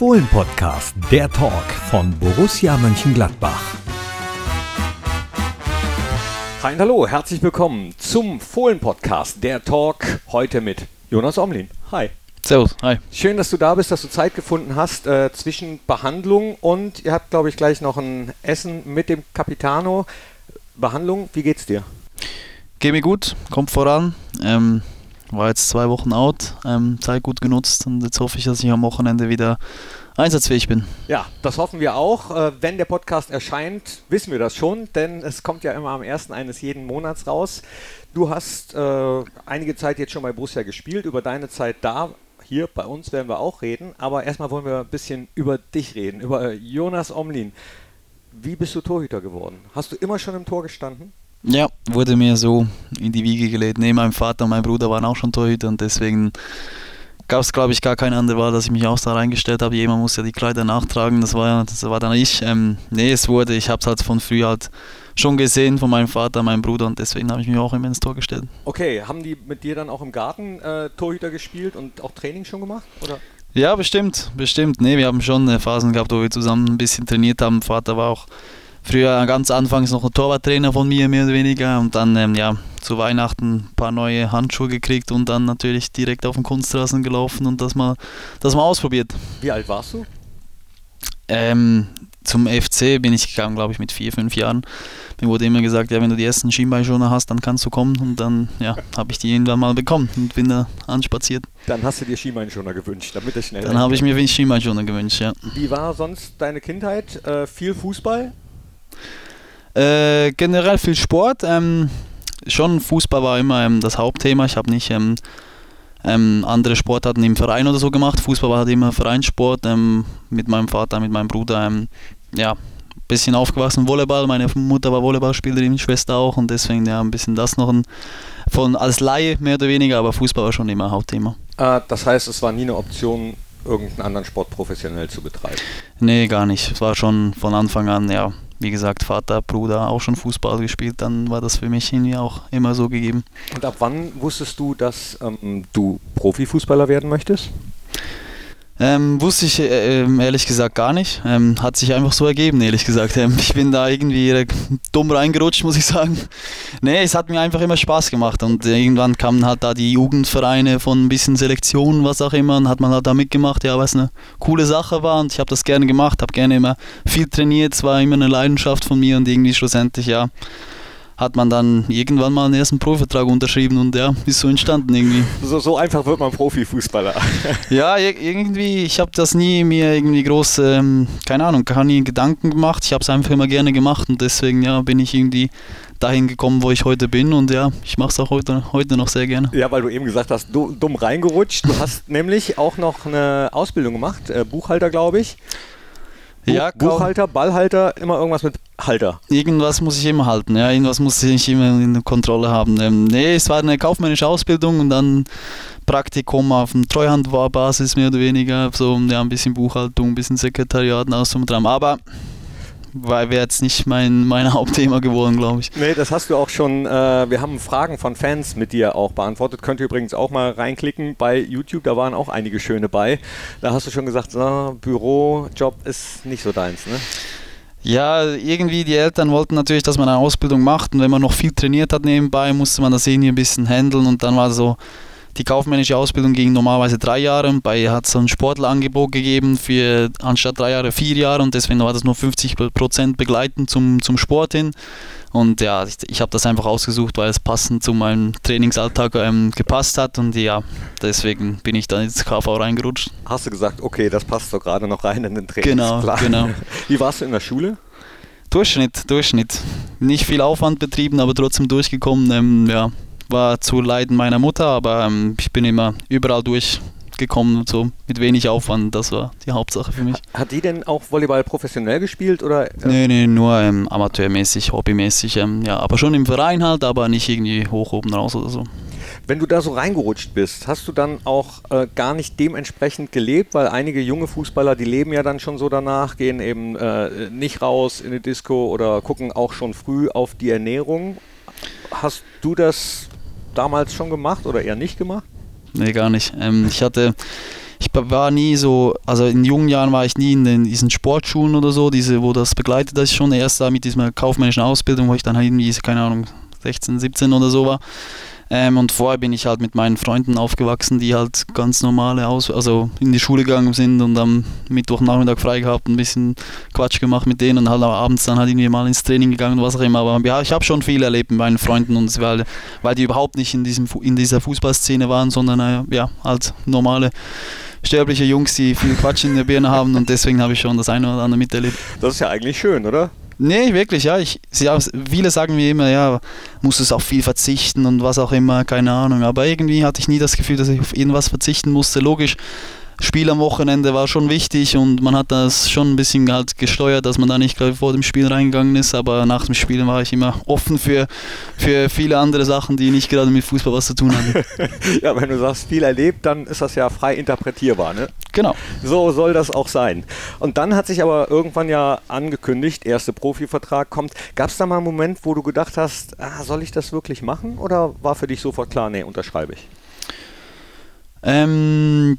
Fohlen-Podcast, der Talk von Borussia Mönchengladbach. Hi und hallo, herzlich willkommen zum Fohlen-Podcast, der Talk, heute mit Jonas Omlin. Hi. Servus, hi. Schön, dass du da bist, dass du Zeit gefunden hast äh, zwischen Behandlung und ihr habt, glaube ich, gleich noch ein Essen mit dem Capitano. Behandlung, wie geht's dir? Geht mir gut, kommt voran. Ähm, war jetzt zwei Wochen out, ähm, Zeit gut genutzt und jetzt hoffe ich, dass ich am Wochenende wieder einsatzfähig bin. Ja, das hoffen wir auch. Äh, wenn der Podcast erscheint, wissen wir das schon, denn es kommt ja immer am ersten eines jeden Monats raus. Du hast äh, einige Zeit jetzt schon bei Borussia gespielt, über deine Zeit da. Hier bei uns werden wir auch reden, aber erstmal wollen wir ein bisschen über dich reden, über Jonas Omlin. Wie bist du Torhüter geworden? Hast du immer schon im Tor gestanden? Ja, wurde mir so in die Wiege gelegt. Neben meinem Vater und meinem Bruder waren auch schon Torhüter und deswegen gab es, glaube ich, gar keine andere Wahl, dass ich mich auch da reingestellt habe. Jemand muss ja die Kleider nachtragen, das war, das war dann ich. Ähm, nee, es wurde, ich habe es halt von früh halt schon gesehen von meinem Vater, meinem Bruder und deswegen habe ich mich auch immer ins Tor gestellt. Okay, haben die mit dir dann auch im Garten äh, Torhüter gespielt und auch Training schon gemacht? Oder? Ja, bestimmt, bestimmt. Nee, wir haben schon äh, Phasen gehabt, wo wir zusammen ein bisschen trainiert haben. Vater war auch früher ganz anfangs noch ein Torwarttrainer von mir, mehr oder weniger. Und dann ähm, ja, zu Weihnachten ein paar neue Handschuhe gekriegt und dann natürlich direkt auf den Kunstrasen gelaufen und das mal, das mal ausprobiert. Wie alt warst du? Ähm, zum FC bin ich gegangen, glaube ich, mit vier, fünf Jahren. Mir wurde immer gesagt, ja, wenn du die ersten Schienbeinschoner hast, dann kannst du kommen. Und dann ja, habe ich die irgendwann mal bekommen und bin da anspaziert. Dann hast du dir Schienbeinschoner gewünscht, damit es schnell Dann habe ich mir Schienbeinschoner gewünscht, ja. Wie war sonst deine Kindheit? Äh, viel Fußball? Äh, generell viel Sport. Ähm, schon Fußball war immer ähm, das Hauptthema. Ich habe nicht ähm, ähm, andere Sportarten im Verein oder so gemacht. Fußball war halt immer Vereinssport ähm, mit meinem Vater, mit meinem Bruder. Ja, ein bisschen aufgewachsen Volleyball. Meine Mutter war Volleyballspielerin, Schwester auch und deswegen ja ein bisschen das noch ein, von als Laie mehr oder weniger, aber Fußball war schon immer Hauptthema. Äh, das heißt, es war nie eine Option, irgendeinen anderen Sport professionell zu betreiben? Nee, gar nicht. Es war schon von Anfang an, ja, wie gesagt, Vater, Bruder auch schon Fußball gespielt, dann war das für mich irgendwie auch immer so gegeben. Und ab wann wusstest du, dass ähm, du Profifußballer werden möchtest? Ähm, wusste ich äh, ehrlich gesagt gar nicht. Ähm, hat sich einfach so ergeben, ehrlich gesagt. Ähm, ich bin da irgendwie äh, dumm reingerutscht, muss ich sagen. Nee, es hat mir einfach immer Spaß gemacht und irgendwann kamen halt da die Jugendvereine von ein bisschen Selektion, was auch immer, und hat man halt da mitgemacht, ja, was eine coole Sache war und ich habe das gerne gemacht, habe gerne immer viel trainiert, es war immer eine Leidenschaft von mir und irgendwie schlussendlich, ja, hat man dann irgendwann mal einen ersten Profivertrag unterschrieben und ja, ist so entstanden irgendwie. So, so einfach wird man Profifußballer. ja, irgendwie, ich habe das nie mir irgendwie groß, ähm, keine Ahnung, nie Gedanken gemacht. Ich habe es einfach immer gerne gemacht und deswegen ja, bin ich irgendwie dahin gekommen, wo ich heute bin und ja, ich mache es auch heute, heute noch sehr gerne. Ja, weil du eben gesagt hast, du, dumm reingerutscht. Du hast nämlich auch noch eine Ausbildung gemacht, äh, Buchhalter, glaube ich. Buch, ja, Buchhalter, Ballhalter, immer irgendwas mit Halter. Irgendwas muss ich immer halten, ja, irgendwas muss ich immer in der Kontrolle haben. Ähm, nee, es war eine kaufmännische Ausbildung und dann Praktikum auf dem Treuhandbasis mehr oder weniger, so ja, ein bisschen Buchhaltung, ein bisschen Sekretariat und aus dran. Aber weil wäre jetzt nicht mein, mein Hauptthema geworden, glaube ich. Nee, das hast du auch schon. Äh, wir haben Fragen von Fans mit dir auch beantwortet. Könnt ihr übrigens auch mal reinklicken bei YouTube, da waren auch einige schöne bei. Da hast du schon gesagt, so, Bürojob ist nicht so deins, ne? Ja, irgendwie die Eltern wollten natürlich, dass man eine Ausbildung macht und wenn man noch viel trainiert hat nebenbei, musste man das irgendwie ein bisschen handeln und dann war so, die kaufmännische Ausbildung ging normalerweise drei Jahre. Bei hat es ein Sportlerangebot gegeben für anstatt drei Jahre vier Jahre und deswegen war das nur 50 Prozent begleitend zum, zum Sport hin. Und ja, ich, ich habe das einfach ausgesucht, weil es passend zu meinem Trainingsalltag ähm, gepasst hat und ja, deswegen bin ich dann ins KV reingerutscht. Hast du gesagt, okay, das passt doch gerade noch rein in den Trainingsplan. Genau, genau. Wie warst du in der Schule? Durchschnitt, Durchschnitt. Nicht viel Aufwand betrieben, aber trotzdem durchgekommen. Ähm, ja, war zu Leiden meiner Mutter, aber ähm, ich bin immer überall durchgekommen, so mit wenig Aufwand. Das war die Hauptsache für mich. Hat die denn auch Volleyball professionell gespielt oder? Äh? Nee, nee, nur ähm, amateurmäßig, hobbymäßig. Ähm, ja, aber schon im Verein halt, aber nicht irgendwie hoch oben raus oder so. Wenn du da so reingerutscht bist, hast du dann auch äh, gar nicht dementsprechend gelebt, weil einige junge Fußballer, die leben ja dann schon so danach, gehen eben äh, nicht raus in eine Disco oder gucken auch schon früh auf die Ernährung. Hast du das damals schon gemacht oder eher nicht gemacht? Nee, gar nicht. Ähm, ich hatte ich war nie so, also in jungen Jahren war ich nie in den, diesen Sportschulen oder so, diese, wo das begleitet ist schon erst da mit dieser kaufmännischen Ausbildung, wo ich dann halt irgendwie, keine Ahnung, 16, 17 oder so war. Ähm, und vorher bin ich halt mit meinen Freunden aufgewachsen, die halt ganz normale Aus also in die Schule gegangen sind und am Mittwochnachmittag frei gehabt, ein bisschen Quatsch gemacht mit denen und halt abends dann halt irgendwie mal ins Training gegangen und was auch immer. Aber ja, ich habe schon viel erlebt mit meinen Freunden und weil, weil die überhaupt nicht in, diesem, in dieser Fußballszene waren, sondern äh, ja, halt normale sterbliche Jungs, die viel Quatsch in der Birne haben und deswegen habe ich schon das eine oder andere miterlebt. Das ist ja eigentlich schön, oder? Nee, wirklich, ja. Ich, ja. Viele sagen mir immer, ja, muss es auf viel verzichten und was auch immer, keine Ahnung. Aber irgendwie hatte ich nie das Gefühl, dass ich auf irgendwas verzichten musste. Logisch, Spiel am Wochenende war schon wichtig und man hat das schon ein bisschen halt gesteuert, dass man da nicht gleich vor dem Spiel reingegangen ist, aber nach dem Spiel war ich immer offen für, für viele andere Sachen, die nicht gerade mit Fußball was zu tun haben. ja, wenn du sagst, viel erlebt, dann ist das ja frei interpretierbar, ne? Genau. So soll das auch sein. Und dann hat sich aber irgendwann ja angekündigt, erster Profivertrag kommt. Gab es da mal einen Moment, wo du gedacht hast, ah, soll ich das wirklich machen? Oder war für dich sofort klar, nee, unterschreibe ich? Ähm,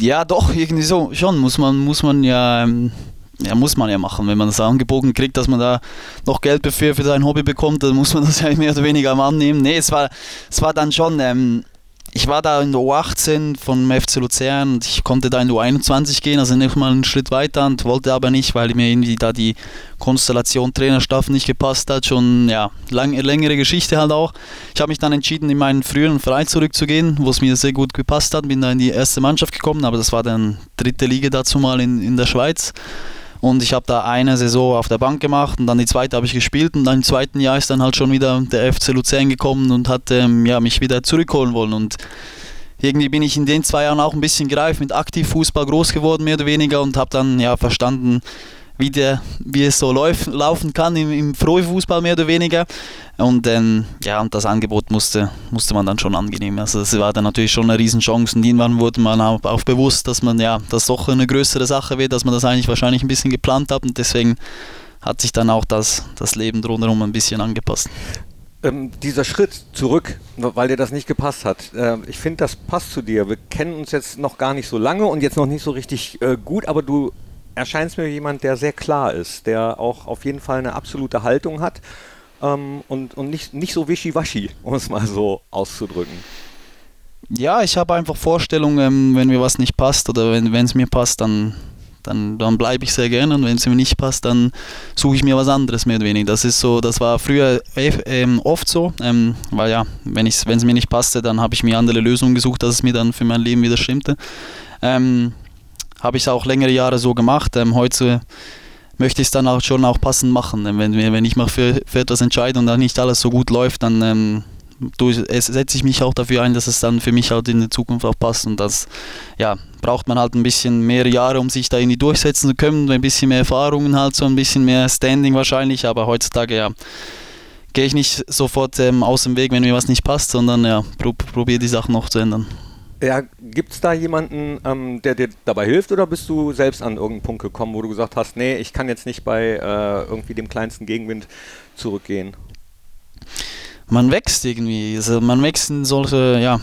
ja, doch, irgendwie so schon. Muss man, muss man ja, ähm, ja, muss man ja machen. Wenn man das angeboten kriegt, dass man da noch Geld für, für sein Hobby bekommt, dann muss man das ja mehr oder weniger annehmen. Nee, es war, es war dann schon, ähm, ich war da in der U18 von FC Luzern und ich konnte da in der U21 gehen, also nicht mal einen Schritt weiter und wollte aber nicht, weil mir irgendwie da die Konstellation Trainerstaff nicht gepasst hat. Schon ja, lang, längere Geschichte halt auch. Ich habe mich dann entschieden, in meinen früheren Verein zurückzugehen, wo es mir sehr gut gepasst hat. Bin da in die erste Mannschaft gekommen, aber das war dann dritte Liga dazu mal in, in der Schweiz. Und ich habe da eine Saison auf der Bank gemacht und dann die zweite habe ich gespielt und dann im zweiten Jahr ist dann halt schon wieder der FC Luzern gekommen und hat ähm, ja, mich wieder zurückholen wollen. Und irgendwie bin ich in den zwei Jahren auch ein bisschen greif mit Aktivfußball groß geworden, mehr oder weniger, und habe dann ja verstanden, wie, der, wie es so läuf, laufen kann im, im Profifußball mehr oder weniger. Und ähm, ja, und das Angebot musste, musste man dann schon angenehm. Also es war dann natürlich schon eine Riesenchance und irgendwann wurde man auch, auch bewusst, dass man ja, das doch eine größere Sache wird, dass man das eigentlich wahrscheinlich ein bisschen geplant hat und deswegen hat sich dann auch das, das Leben drumherum ein bisschen angepasst. Ähm, dieser Schritt zurück, weil dir das nicht gepasst hat, äh, ich finde, das passt zu dir. Wir kennen uns jetzt noch gar nicht so lange und jetzt noch nicht so richtig äh, gut, aber du erscheinst mir jemand, der sehr klar ist, der auch auf jeden Fall eine absolute Haltung hat ähm, und, und nicht, nicht so wischiwaschi, um es mal so auszudrücken. Ja, ich habe einfach Vorstellungen, wenn mir was nicht passt oder wenn es mir passt, dann, dann, dann bleibe ich sehr gerne und wenn es mir nicht passt, dann suche ich mir was anderes mehr oder weniger. Das ist so, das war früher ähm, oft so, ähm, weil ja, wenn es mir nicht passte, dann habe ich mir andere Lösungen gesucht, dass es mir dann für mein Leben wieder stimmte. Ähm, habe ich es auch längere Jahre so gemacht. Ähm, heute möchte ich es dann auch schon auch passend machen. Ähm, wenn, wenn ich mal für, für etwas entscheide und dann nicht alles so gut läuft, dann ähm, setze ich mich auch dafür ein, dass es dann für mich halt in der Zukunft auch passt. Und das ja, braucht man halt ein bisschen mehr Jahre, um sich da irgendwie durchsetzen zu können, ein bisschen mehr Erfahrungen halt, so ein bisschen mehr Standing wahrscheinlich. Aber heutzutage ja gehe ich nicht sofort ähm, aus dem Weg, wenn mir was nicht passt, sondern ja, probiere die Sachen noch zu ändern. Ja, gibt es da jemanden, ähm, der dir dabei hilft oder bist du selbst an irgendeinen Punkt gekommen, wo du gesagt hast, nee, ich kann jetzt nicht bei äh, irgendwie dem kleinsten Gegenwind zurückgehen? Man wächst irgendwie, also man wächst in solche, ja,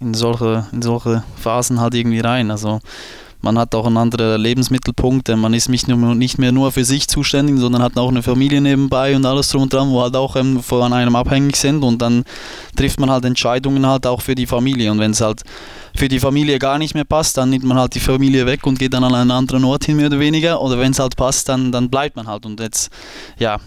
in solche, in solche Phasen halt irgendwie rein. Also man hat auch einen anderen Lebensmittelpunkt, man ist nicht, nur, nicht mehr nur für sich zuständig, sondern hat auch eine Familie nebenbei und alles drum und dran, wo halt auch ähm, von einem abhängig sind und dann trifft man halt Entscheidungen halt auch für die Familie. Und wenn es halt für die Familie gar nicht mehr passt, dann nimmt man halt die Familie weg und geht dann an einen anderen Ort hin, mehr oder weniger. Oder wenn es halt passt, dann, dann bleibt man halt. Und jetzt, ja,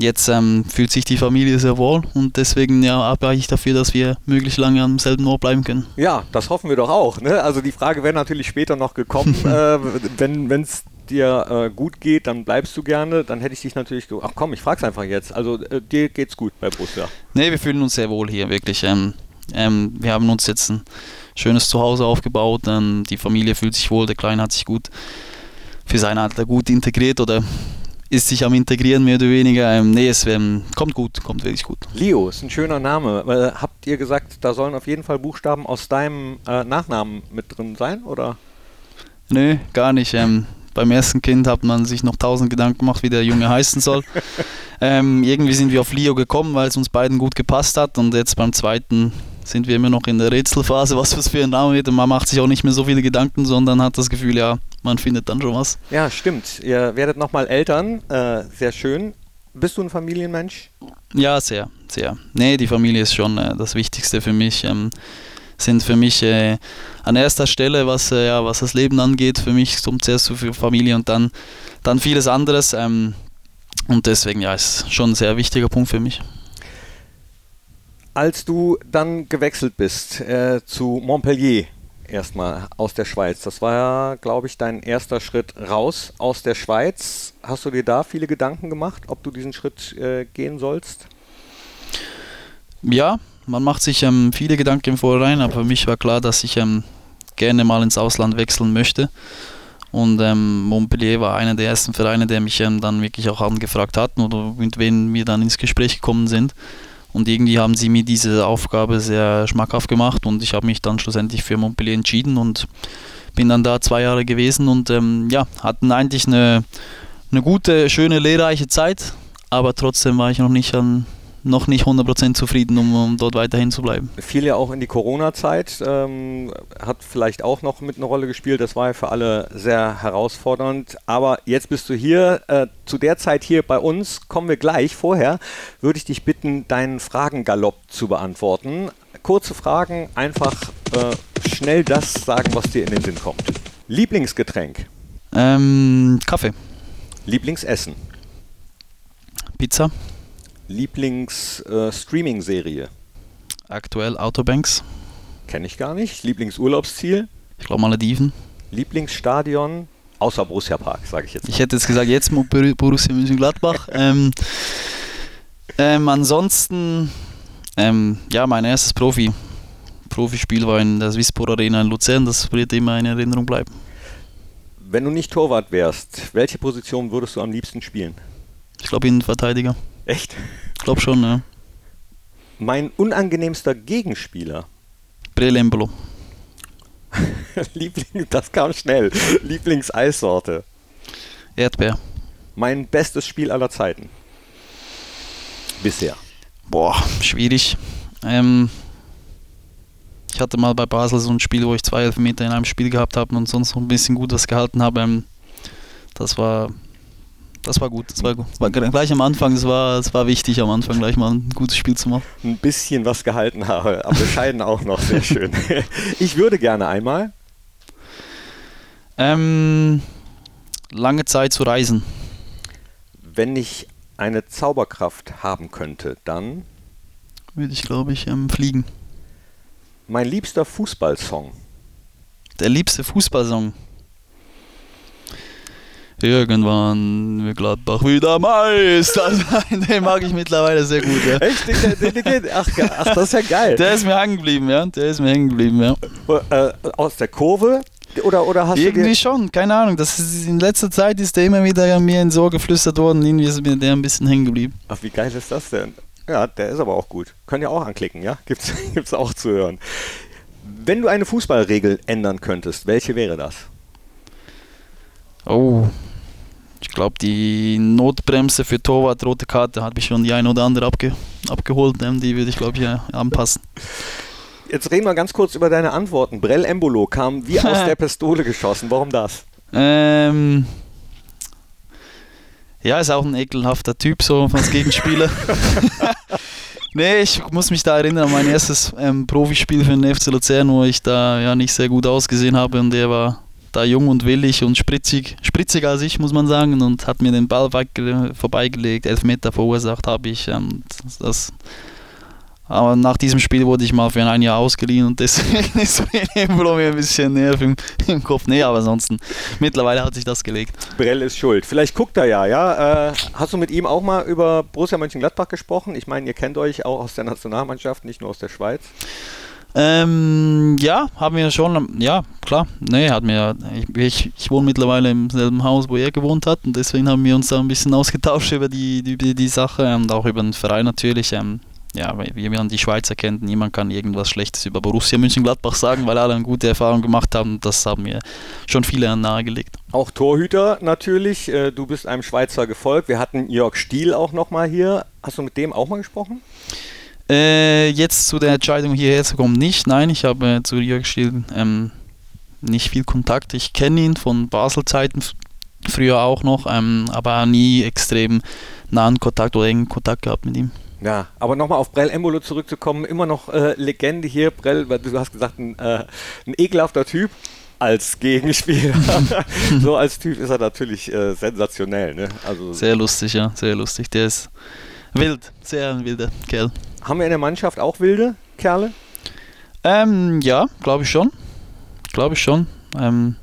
Jetzt ähm, fühlt sich die Familie sehr wohl und deswegen ja, arbeite ich dafür, dass wir möglichst lange am selben Ort bleiben können. Ja, das hoffen wir doch auch. Ne? Also die Frage wäre natürlich später noch gekommen, äh, wenn es dir äh, gut geht, dann bleibst du gerne. Dann hätte ich dich natürlich gesagt, ach komm, ich frage es einfach jetzt. Also äh, dir geht's gut bei Borussia. Nee, wir fühlen uns sehr wohl hier, wirklich. Ähm, ähm, wir haben uns jetzt ein schönes Zuhause aufgebaut. Ähm, die Familie fühlt sich wohl, der Kleine hat sich gut für sein Alter gut integriert oder ist sich am Integrieren mehr oder weniger. Ähm, nee, es ähm, kommt gut, kommt wirklich gut. Leo ist ein schöner Name. Äh, habt ihr gesagt, da sollen auf jeden Fall Buchstaben aus deinem äh, Nachnamen mit drin sein, oder? Nö, gar nicht. Ähm, beim ersten Kind hat man sich noch tausend Gedanken gemacht, wie der Junge heißen soll. ähm, irgendwie sind wir auf Leo gekommen, weil es uns beiden gut gepasst hat und jetzt beim zweiten sind wir immer noch in der Rätselphase, was das für ein Name wird. Und man macht sich auch nicht mehr so viele Gedanken, sondern hat das Gefühl, ja, man findet dann schon was. Ja, stimmt. Ihr werdet nochmal Eltern. Äh, sehr schön. Bist du ein Familienmensch? Ja, sehr, sehr. Nee, die Familie ist schon äh, das Wichtigste für mich. Ähm, sind für mich äh, an erster Stelle, was, äh, ja, was das Leben angeht. Für mich kommt zuerst so viel Familie und dann, dann vieles anderes. Ähm, und deswegen, ja, ist schon ein sehr wichtiger Punkt für mich. Als du dann gewechselt bist äh, zu Montpellier, erstmal aus der Schweiz, das war ja, glaube ich, dein erster Schritt raus aus der Schweiz. Hast du dir da viele Gedanken gemacht, ob du diesen Schritt äh, gehen sollst? Ja, man macht sich ähm, viele Gedanken im Vorhinein, aber für mich war klar, dass ich ähm, gerne mal ins Ausland wechseln möchte. Und ähm, Montpellier war einer der ersten Vereine, der mich ähm, dann wirklich auch angefragt hatten oder mit wem wir dann ins Gespräch gekommen sind. Und irgendwie haben sie mir diese Aufgabe sehr schmackhaft gemacht und ich habe mich dann schlussendlich für Montpellier entschieden und bin dann da zwei Jahre gewesen und ähm, ja, hatten eigentlich eine, eine gute, schöne, lehrreiche Zeit, aber trotzdem war ich noch nicht an noch nicht 100% zufrieden, um, um, dort weiterhin zu bleiben. Fiel ja auch in die Corona-Zeit, ähm, hat vielleicht auch noch mit einer Rolle gespielt. Das war ja für alle sehr herausfordernd. Aber jetzt bist du hier, äh, zu der Zeit hier bei uns, kommen wir gleich. Vorher würde ich dich bitten, deinen Fragengalopp zu beantworten. Kurze Fragen, einfach äh, schnell das sagen, was dir in den Sinn kommt. Lieblingsgetränk? Ähm, Kaffee. Lieblingsessen? Pizza. Lieblings-Streaming-Serie? Äh, Aktuell Autobanks. Kenne ich gar nicht. Lieblingsurlaubsziel? Ich glaube Malediven. Lieblingsstadion? Außer Borussia Park, sage ich jetzt. Mal. Ich hätte jetzt gesagt, jetzt Borussia Mönchengladbach. ähm, ähm, ansonsten, ähm, ja, mein erstes Profi. Profispiel war in der Swissport Arena in Luzern. Das wird immer in Erinnerung bleiben. Wenn du nicht Torwart wärst, welche Position würdest du am liebsten spielen? Ich glaube Innenverteidiger. Echt? Ich glaube schon, ja. Mein unangenehmster Gegenspieler. Brelembolo. Liebling, das kam schnell. Lieblingseissorte. Erdbeer. Mein bestes Spiel aller Zeiten. Bisher. Boah, schwierig. Ähm, ich hatte mal bei Basel so ein Spiel, wo ich zwei Elfmeter in einem Spiel gehabt habe und sonst noch ein bisschen gut was gehalten habe. Ähm, das war das war gut. Das war, das war gleich am Anfang, es war, war wichtig, am Anfang gleich mal ein gutes Spiel zu machen. Ein bisschen was gehalten habe, aber bescheiden auch noch, sehr schön. Ich würde gerne einmal. Ähm, lange Zeit zu reisen. Wenn ich eine Zauberkraft haben könnte, dann würde ich, glaube ich, ähm, fliegen. Mein liebster Fußballsong. Der liebste Fußballsong. Irgendwann wird Gladbach wieder Meister sein. Den mag ich mittlerweile sehr gut. Ja. Echt? Ach, ach, das ist ja geil. Der ist mir hängen geblieben, ja. Der ist mir hängen geblieben, ja. Äh, aus der Kurve? Oder, oder hast irgendwie du dir schon, keine Ahnung. Das ist, in letzter Zeit ist der immer wieder mir ins Ohr geflüstert worden. Irgendwie ist mir der ein bisschen hängen geblieben. Ach, wie geil ist das denn? Ja, der ist aber auch gut. Könnt ihr auch anklicken, ja? Gibt's, gibt's auch zu hören. Wenn du eine Fußballregel ändern könntest, welche wäre das? Oh, ich glaube, die Notbremse für Torwart, rote Karte, habe ich schon die ein oder andere abge abgeholt. Die würde ich, glaube ich, anpassen. Jetzt reden wir ganz kurz über deine Antworten. Brell Embolo kam wie aus der Pistole geschossen. Warum das? Ähm, ja, ist auch ein ekelhafter Typ, so als Gegenspieler. nee, ich muss mich da erinnern an mein erstes ähm, Profispiel für den FC Luzern, wo ich da ja nicht sehr gut ausgesehen habe und der war da jung und willig und spritzig, spritziger als ich, muss man sagen, und hat mir den Ball vorbeigelegt, elf Meter verursacht habe ich. Und das, aber nach diesem Spiel wurde ich mal für ein Jahr ausgeliehen und deswegen ist mir ein bisschen Nerv im, im, Kopf. Nee, aber ansonsten, mittlerweile hat sich das gelegt. Brell ist schuld. Vielleicht guckt er ja, ja. Äh, hast du mit ihm auch mal über Borussia Mönchengladbach gesprochen? Ich meine, ihr kennt euch auch aus der Nationalmannschaft, nicht nur aus der Schweiz. Ähm, ja, haben wir schon, ja, klar. Nee, hat mir, ich, ich, ich, wohne mittlerweile im selben Haus, wo er gewohnt hat und deswegen haben wir uns da ein bisschen ausgetauscht über die, die, die Sache und auch über den Verein natürlich. Ähm, ja, wie man die Schweizer kennt, niemand kann irgendwas Schlechtes über Borussia Mönchengladbach sagen, weil alle eine gute Erfahrung gemacht haben. Das haben mir schon viele nahegelegt. Auch Torhüter natürlich. Äh, du bist einem Schweizer gefolgt. Wir hatten Jörg Stiel auch nochmal hier. Hast du mit dem auch mal gesprochen? Äh, jetzt zu der Entscheidung hierher zu kommen, nicht. Nein, ich habe äh, zu Jörg Stiel ähm, nicht viel Kontakt. Ich kenne ihn von Basel-Zeiten früher auch noch, ähm, aber nie extrem nahen Kontakt oder engen Kontakt gehabt mit ihm. Ja, aber nochmal auf Brell Embolo zurückzukommen, immer noch äh, Legende hier. Brell, weil du hast gesagt, ein, äh, ein ekelhafter Typ als Gegenspieler. so als Typ ist er natürlich äh, sensationell. Ne? Also, sehr lustig, ja, sehr lustig. Der ist wild, sehr ein wilder Kerl. Haben wir in der Mannschaft auch wilde Kerle? Ähm, ja, glaube ich schon. Glaube ich schon. Ähm,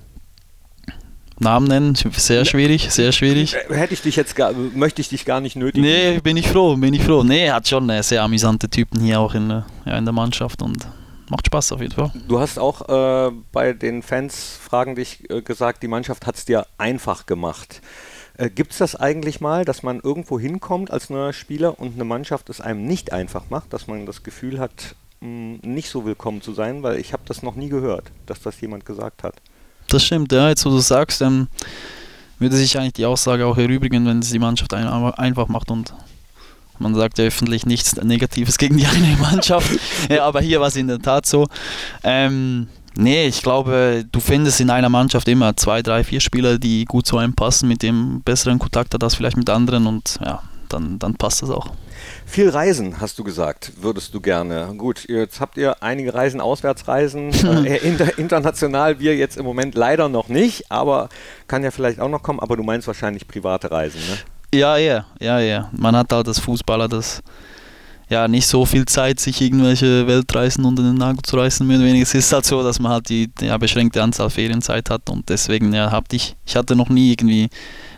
Namen nennen, sehr schwierig, sehr schwierig. Äh, hätte ich dich jetzt gar, möchte ich dich gar nicht nötigen. Nee, bin ich froh, bin ich froh. Nee, hat schon äh, sehr amüsante Typen hier auch in, ja, in der Mannschaft und macht Spaß auf jeden Fall. Du hast auch äh, bei den Fans, fragen dich, äh, gesagt, die Mannschaft hat es dir einfach gemacht. Äh, Gibt es das eigentlich mal, dass man irgendwo hinkommt als neuer Spieler und eine Mannschaft es einem nicht einfach macht, dass man das Gefühl hat, mh, nicht so willkommen zu sein? Weil ich habe das noch nie gehört, dass das jemand gesagt hat. Das stimmt, ja, jetzt wo du sagst, ähm, würde sich eigentlich die Aussage auch erübrigen, wenn es die Mannschaft ein, einfach macht und man sagt ja öffentlich nichts Negatives gegen die eine Mannschaft. ja, aber hier war es in der Tat so. Ähm, nee, ich glaube, du findest in einer Mannschaft immer zwei, drei, vier Spieler, die gut zu einem passen, mit dem besseren Kontakt hat als vielleicht mit anderen und ja, dann, dann passt das auch. Viel Reisen, hast du gesagt, würdest du gerne. Gut, jetzt habt ihr einige Reisen, Auswärtsreisen, äh, inter, international, wir jetzt im Moment leider noch nicht, aber kann ja vielleicht auch noch kommen, aber du meinst wahrscheinlich private Reisen, ne? Ja, ja, ja, ja. Man hat halt als Fußballer das ja nicht so viel Zeit, sich irgendwelche Weltreisen unter den Nagel zu reißen, mehr oder weniger. Es ist halt so, dass man halt die ja, beschränkte Anzahl Ferienzeit hat und deswegen ja, hab ich, ich hatte noch nie irgendwie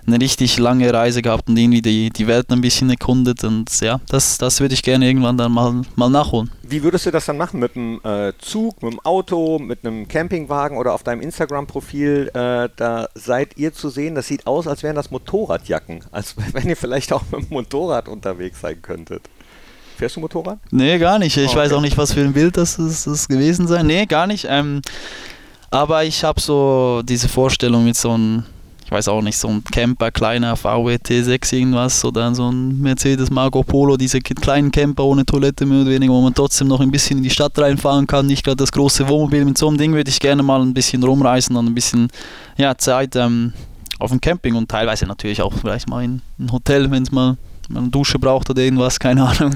eine richtig lange Reise gehabt und irgendwie die, die Welt ein bisschen erkundet und ja, das, das würde ich gerne irgendwann dann mal, mal nachholen. Wie würdest du das dann machen? Mit einem äh, Zug, mit dem Auto, mit einem Campingwagen oder auf deinem Instagram-Profil? Äh, da seid ihr zu sehen, das sieht aus, als wären das Motorradjacken, als wenn ihr vielleicht auch mit dem Motorrad unterwegs sein könntet. Fährst du Motorrad? Nee, gar nicht. Ich oh, okay. weiß auch nicht, was für ein Bild das, das, das gewesen sein. Nee, gar nicht. Ähm, aber ich habe so diese Vorstellung mit so einem ich weiß auch nicht, so ein Camper, kleiner VW T6 irgendwas oder so ein Mercedes Marco Polo, diese kleinen Camper ohne Toilette mehr oder weniger, wo man trotzdem noch ein bisschen in die Stadt reinfahren kann, nicht gerade das große Wohnmobil. Mit so einem Ding würde ich gerne mal ein bisschen rumreisen und ein bisschen ja, Zeit ähm, auf dem Camping und teilweise natürlich auch vielleicht mal in ein Hotel, wenn es mal eine Dusche braucht oder irgendwas, keine Ahnung.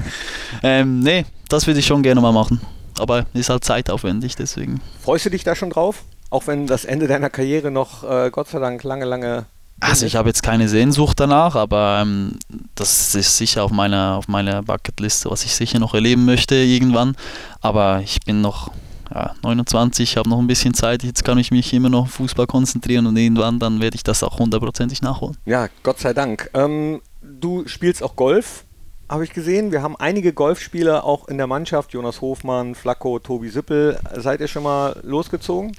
Ähm, nee, das würde ich schon gerne mal machen. Aber ist halt zeitaufwendig, deswegen. Freust du dich da schon drauf? Auch wenn das Ende deiner Karriere noch, äh, Gott sei Dank, lange, lange. Also ich habe jetzt keine Sehnsucht danach, aber ähm, das ist sicher auf meiner, auf meiner Bucketliste, was ich sicher noch erleben möchte irgendwann. Aber ich bin noch ja, 29, habe noch ein bisschen Zeit, jetzt kann ich mich immer noch auf Fußball konzentrieren und irgendwann dann werde ich das auch hundertprozentig nachholen. Ja, Gott sei Dank. Ähm, du spielst auch Golf habe ich gesehen. Wir haben einige Golfspieler auch in der Mannschaft. Jonas Hofmann, Flacco, Tobi Sippel. Seid ihr schon mal losgezogen?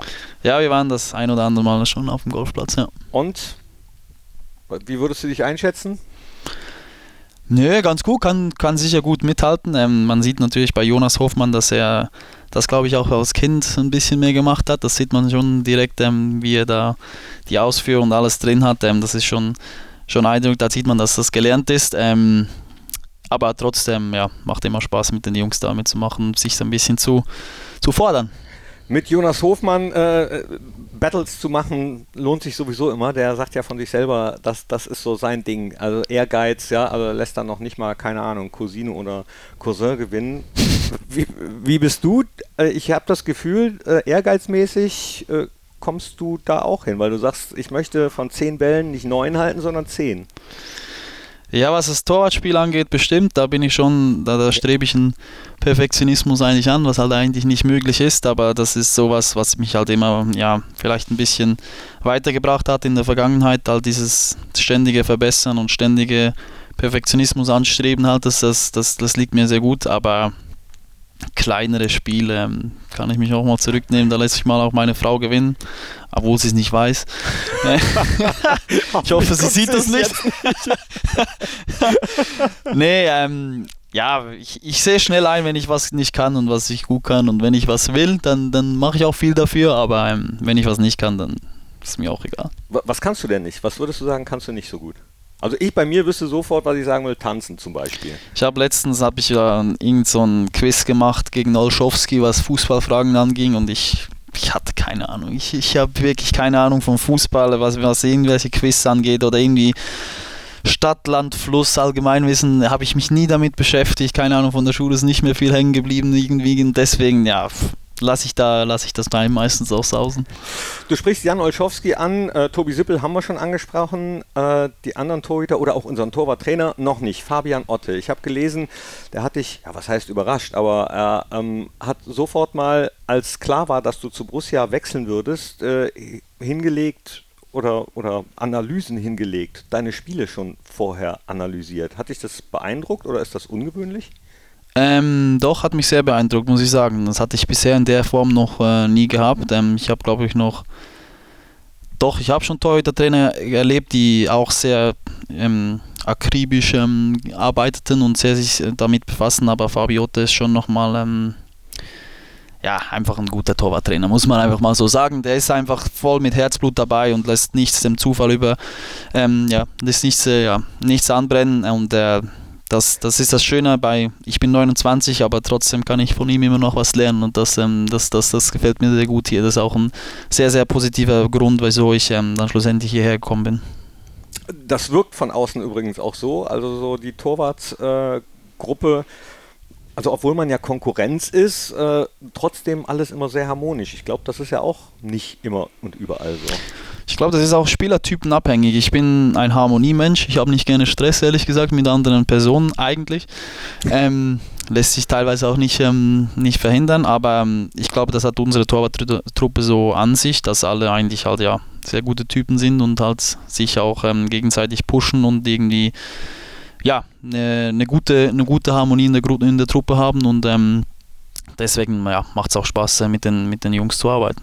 Ja, wir waren das ein oder andere Mal schon auf dem Golfplatz, ja. Und wie würdest du dich einschätzen? Nö, ganz gut, kann, kann sicher gut mithalten. Ähm, man sieht natürlich bei Jonas Hofmann, dass er das, glaube ich, auch als Kind ein bisschen mehr gemacht hat. Das sieht man schon direkt, ähm, wie er da die Ausführung und alles drin hat. Ähm, das ist schon, schon Eindruck, da sieht man, dass das gelernt ist. Ähm, aber trotzdem, ja, macht immer Spaß mit den Jungs da mitzumachen, sich so ein bisschen zu, zu fordern. Mit Jonas Hofmann äh, Battles zu machen, lohnt sich sowieso immer. Der sagt ja von sich selber, dass das ist so sein Ding. Also Ehrgeiz, ja, also lässt dann noch nicht mal, keine Ahnung, Cousine oder Cousin gewinnen. wie, wie bist du? Äh, ich habe das Gefühl, äh, ehrgeizmäßig äh, kommst du da auch hin, weil du sagst, ich möchte von zehn Bällen nicht neun halten, sondern zehn. Ja, was das Torwartspiel angeht, bestimmt. Da bin ich schon, da, da strebe ich einen Perfektionismus eigentlich an, was halt eigentlich nicht möglich ist. Aber das ist sowas, was mich halt immer, ja, vielleicht ein bisschen weitergebracht hat in der Vergangenheit. Halt dieses ständige Verbessern und ständige Perfektionismus anstreben halt, das, das, das, das liegt mir sehr gut. Aber kleinere Spiele ähm, kann ich mich auch mal zurücknehmen. Da lässt sich mal auch meine Frau gewinnen, obwohl sie es nicht weiß. ich hoffe, sie sieht das nicht. nee, ähm, ja, ich, ich sehe schnell ein, wenn ich was nicht kann und was ich gut kann. Und wenn ich was will, dann, dann mache ich auch viel dafür. Aber ähm, wenn ich was nicht kann, dann ist mir auch egal. Was kannst du denn nicht? Was würdest du sagen, kannst du nicht so gut? Also ich bei mir wüsste sofort, was ich sagen will, tanzen zum Beispiel. Ich habe letztens habe ich ja irgend so ein Quiz gemacht gegen Olschowski, was Fußballfragen anging und ich, ich hatte keine Ahnung. Ich, ich habe wirklich keine Ahnung vom Fußball, was, was irgendwelche Quiz angeht oder irgendwie Stadt, Land, Fluss, Allgemeinwissen, habe ich mich nie damit beschäftigt. Keine Ahnung, von der Schule ist nicht mehr viel hängen geblieben irgendwie. Deswegen, ja, lasse ich da lasse ich das Time meistens auch sausen. Du sprichst Jan Olschowski an, äh, Tobi Sippel haben wir schon angesprochen, äh, die anderen Torhüter oder auch unseren Torwarttrainer noch nicht, Fabian Otte. Ich habe gelesen, der hat dich, ja was heißt überrascht, aber er ähm, hat sofort mal, als klar war, dass du zu Borussia wechseln würdest, äh, hingelegt oder, oder Analysen hingelegt, deine Spiele schon vorher analysiert. Hat dich das beeindruckt oder ist das ungewöhnlich? Ähm, doch, hat mich sehr beeindruckt, muss ich sagen. Das hatte ich bisher in der Form noch äh, nie gehabt. Ähm, ich habe, glaube ich, noch. Doch, ich habe schon Torhüter-Trainer erlebt, die auch sehr ähm, akribisch ähm, arbeiteten und sehr sich äh, damit befassen, aber Fabiote ist schon nochmal. Ähm, ja, einfach ein guter Torwarttrainer, muss man einfach mal so sagen. Der ist einfach voll mit Herzblut dabei und lässt nichts dem Zufall über, ähm, ja, lässt nichts, äh, ja, nichts anbrennen und äh, das, das ist das Schöne bei, ich bin 29, aber trotzdem kann ich von ihm immer noch was lernen und das, ähm, das, das, das gefällt mir sehr gut hier. Das ist auch ein sehr, sehr positiver Grund, wieso ich ähm, dann schlussendlich hierher gekommen bin. Das wirkt von außen übrigens auch so, also so die Torwartsgruppe. Äh, also obwohl man ja Konkurrenz ist, äh, trotzdem alles immer sehr harmonisch. Ich glaube, das ist ja auch nicht immer und überall so. Ich glaube, das ist auch spielertypenabhängig. Ich bin ein Harmoniemensch. Ich habe nicht gerne Stress, ehrlich gesagt, mit anderen Personen eigentlich. Ähm, lässt sich teilweise auch nicht, ähm, nicht verhindern, aber ähm, ich glaube, das hat unsere Torwarttruppe so an sich, dass alle eigentlich halt ja sehr gute Typen sind und halt sich auch ähm, gegenseitig pushen und irgendwie ja, eine, eine, gute, eine gute Harmonie in der, in der Truppe haben und ähm, deswegen ja, macht es auch Spaß, äh, mit den, mit den Jungs zu arbeiten.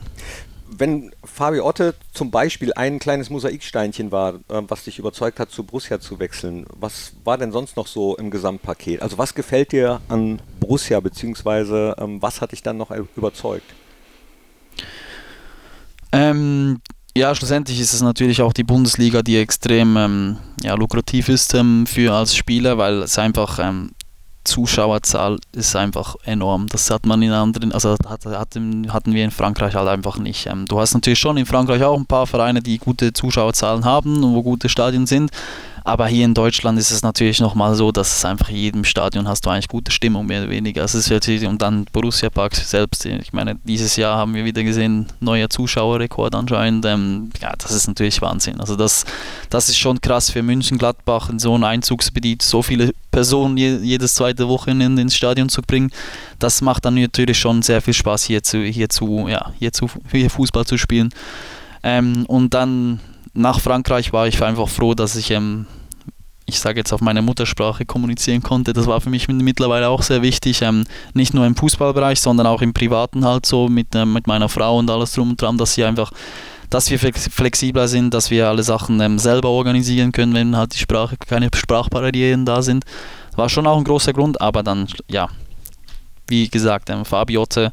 Wenn Fabio Otte zum Beispiel ein kleines Mosaiksteinchen war, äh, was dich überzeugt hat, zu Borussia zu wechseln, was war denn sonst noch so im Gesamtpaket? Also was gefällt dir an Borussia, beziehungsweise ähm, was hat dich dann noch überzeugt? Ähm, ja, schlussendlich ist es natürlich auch die Bundesliga, die extrem ähm, ja, lukrativ ist ähm, für als Spieler, weil es einfach ähm, Zuschauerzahl ist einfach enorm. Das hat man in anderen, also hat, hatten, hatten wir in Frankreich halt einfach nicht. Ähm, du hast natürlich schon in Frankreich auch ein paar Vereine, die gute Zuschauerzahlen haben und wo gute Stadien sind, aber hier in Deutschland ist es natürlich nochmal so, dass es einfach in jedem Stadion hast du eigentlich gute Stimmung, mehr oder weniger. Es ist natürlich, und dann Borussia Park selbst, ich meine, dieses Jahr haben wir wieder gesehen, neuer Zuschauerrekord anscheinend. Ähm, ja, das ist natürlich Wahnsinn. Also das, das ist schon krass für München Gladbach in so ein Einzugsgebiet, so viele Personen je, jedes zweite Wochenende ins Stadion zu bringen. Das macht dann natürlich schon sehr viel Spaß, hier zu, hier zu, ja, hier zu hier Fußball zu spielen. Ähm, und dann nach Frankreich war ich einfach froh, dass ich, ähm, ich sage jetzt auf meine Muttersprache kommunizieren konnte. Das war für mich mittlerweile auch sehr wichtig, ähm, nicht nur im Fußballbereich, sondern auch im Privaten halt so mit, äh, mit meiner Frau und alles drum und dran, dass sie einfach dass wir flexibler sind, dass wir alle Sachen ähm, selber organisieren können, wenn halt die Sprache, keine Sprachbarrieren da sind. War schon auch ein großer Grund, aber dann, ja, wie gesagt, ähm, Fabiote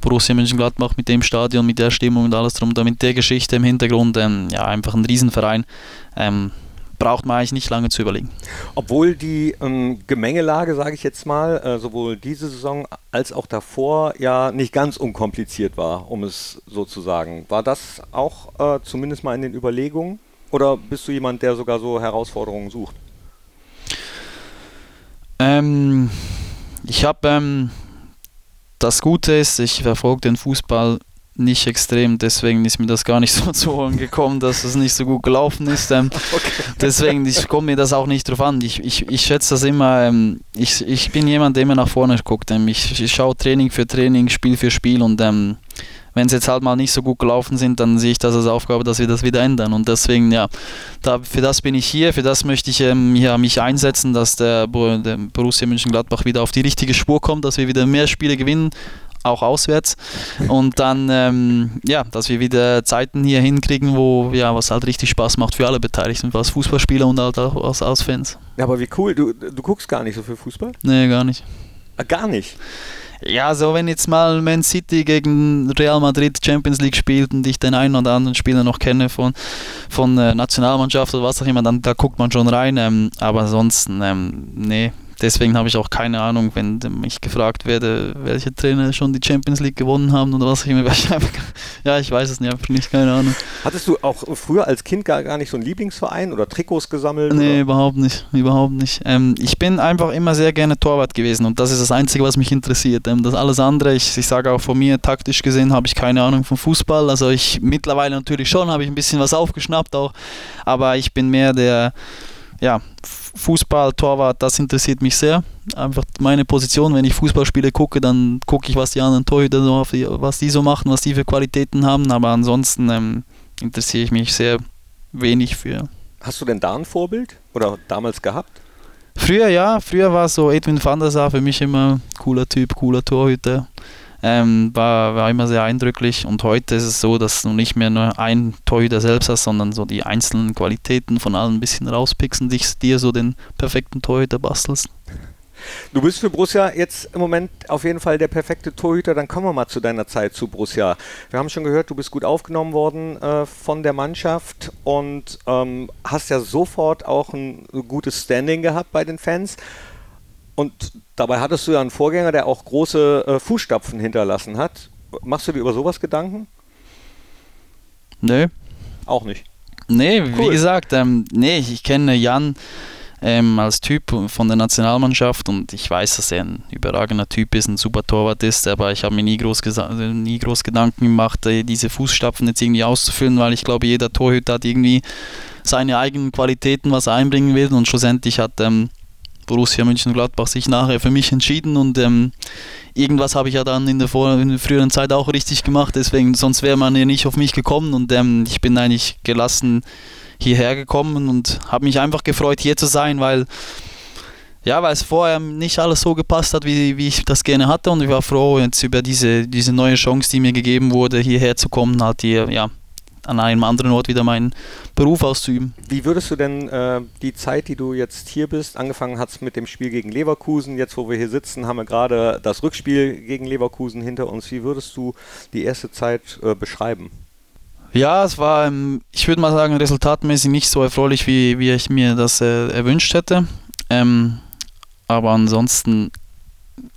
Borussia Mönchengladbach mit dem Stadion, mit der Stimmung und alles drum, mit der Geschichte im Hintergrund, ähm, ja, einfach ein Riesenverein. Ähm, braucht man eigentlich nicht lange zu überlegen. Obwohl die ähm, Gemengelage, sage ich jetzt mal, äh, sowohl diese Saison als auch davor ja nicht ganz unkompliziert war, um es so zu sagen. War das auch äh, zumindest mal in den Überlegungen? Oder bist du jemand, der sogar so Herausforderungen sucht? Ähm, ich habe ähm, das Gute ist, ich verfolge den Fußball nicht extrem, deswegen ist mir das gar nicht so zu Ohren gekommen, dass es nicht so gut gelaufen ist. Ähm, okay. Deswegen ich komme mir das auch nicht drauf an. Ich, ich, ich schätze das immer, ähm, ich, ich bin jemand, der immer nach vorne guckt. Ähm, ich, ich schaue Training für Training, Spiel für Spiel und ähm, wenn es jetzt halt mal nicht so gut gelaufen sind, dann sehe ich das als Aufgabe, dass wir das wieder ändern. Und deswegen, ja, da, für das bin ich hier, für das möchte ich ähm, ja, mich einsetzen, dass der, der Borussia Mönchengladbach wieder auf die richtige Spur kommt, dass wir wieder mehr Spiele gewinnen, auch auswärts. Und dann, ähm, ja, dass wir wieder Zeiten hier hinkriegen, wo, ja, was halt richtig Spaß macht für alle Beteiligten, als Fußballspieler und halt auch als, als Fans. Ja, aber wie cool, du, du guckst gar nicht so viel Fußball? Nee, gar nicht. Ah, gar nicht? Ja, so wenn jetzt mal Man City gegen Real Madrid Champions League spielt und ich den einen oder anderen Spieler noch kenne von, von äh, Nationalmannschaft oder was auch immer, dann da guckt man schon rein. Ähm, aber ansonsten, ähm, nee, deswegen habe ich auch keine Ahnung, wenn ich gefragt werde, welche Trainer schon die Champions League gewonnen haben oder was ich immer. ja, ich weiß es nicht, einfach nicht, keine Ahnung. Hattest du auch früher als Kind gar, gar nicht so einen Lieblingsverein oder Trikots gesammelt? Nee, oder? überhaupt nicht, überhaupt nicht. Ähm, ich bin einfach immer sehr gerne Torwart gewesen und das ist das Einzige, was mich interessiert. Ähm, das alles andere, ich, ich sage auch von mir, taktisch gesehen habe ich keine Ahnung vom Fußball. Also ich mittlerweile natürlich schon, habe ich ein bisschen was aufgeschnappt auch, aber ich bin mehr der ja, Fußball, Torwart, das interessiert mich sehr. Einfach meine Position, wenn ich Fußballspiele gucke, dann gucke ich, was die anderen Torhüter so, was die so machen, was die für Qualitäten haben. Aber ansonsten ähm, interessiere ich mich sehr wenig für. Hast du denn da ein Vorbild oder damals gehabt? Früher ja, früher war so Edwin van der Sar für mich immer cooler Typ, cooler Torhüter. Ähm, war, war immer sehr eindrücklich und heute ist es so, dass du nicht mehr nur ein Torhüter selbst hast, sondern so die einzelnen Qualitäten von allen ein bisschen rauspickst und dich, dir so den perfekten Torhüter bastelst. Du bist für Borussia jetzt im Moment auf jeden Fall der perfekte Torhüter. Dann kommen wir mal zu deiner Zeit zu Borussia. Wir haben schon gehört, du bist gut aufgenommen worden äh, von der Mannschaft und ähm, hast ja sofort auch ein gutes Standing gehabt bei den Fans. Und dabei hattest du ja einen Vorgänger, der auch große äh, Fußstapfen hinterlassen hat. Machst du dir über sowas Gedanken? Nö. Auch nicht. Nee, cool. wie gesagt, ähm, nee, ich kenne Jan ähm, als Typ von der Nationalmannschaft und ich weiß, dass er ein überragender Typ ist, ein super Torwart ist, aber ich habe mir nie groß, nie groß Gedanken gemacht, äh, diese Fußstapfen jetzt irgendwie auszufüllen, weil ich glaube, jeder Torhüter hat irgendwie seine eigenen Qualitäten, was er einbringen will und schlussendlich hat ähm, Borussia Mönchengladbach sich nachher für mich entschieden und ähm, irgendwas habe ich ja dann in der, vor, in der, früheren Zeit auch richtig gemacht, deswegen sonst wäre man ja nicht auf mich gekommen und ähm, ich bin eigentlich gelassen hierher gekommen und habe mich einfach gefreut hier zu sein, weil ja, weil es vorher nicht alles so gepasst hat, wie, wie ich das gerne hatte und ich war froh jetzt über diese, diese neue Chance, die mir gegeben wurde, hierher zu kommen, halt hier, ja, an einem anderen Ort wieder meinen Beruf auszuüben. Wie würdest du denn äh, die Zeit, die du jetzt hier bist, angefangen hast mit dem Spiel gegen Leverkusen, jetzt wo wir hier sitzen, haben wir gerade das Rückspiel gegen Leverkusen hinter uns. Wie würdest du die erste Zeit äh, beschreiben? Ja, es war, ähm, ich würde mal sagen, resultatmäßig nicht so erfreulich, wie, wie ich mir das äh, erwünscht hätte. Ähm, aber ansonsten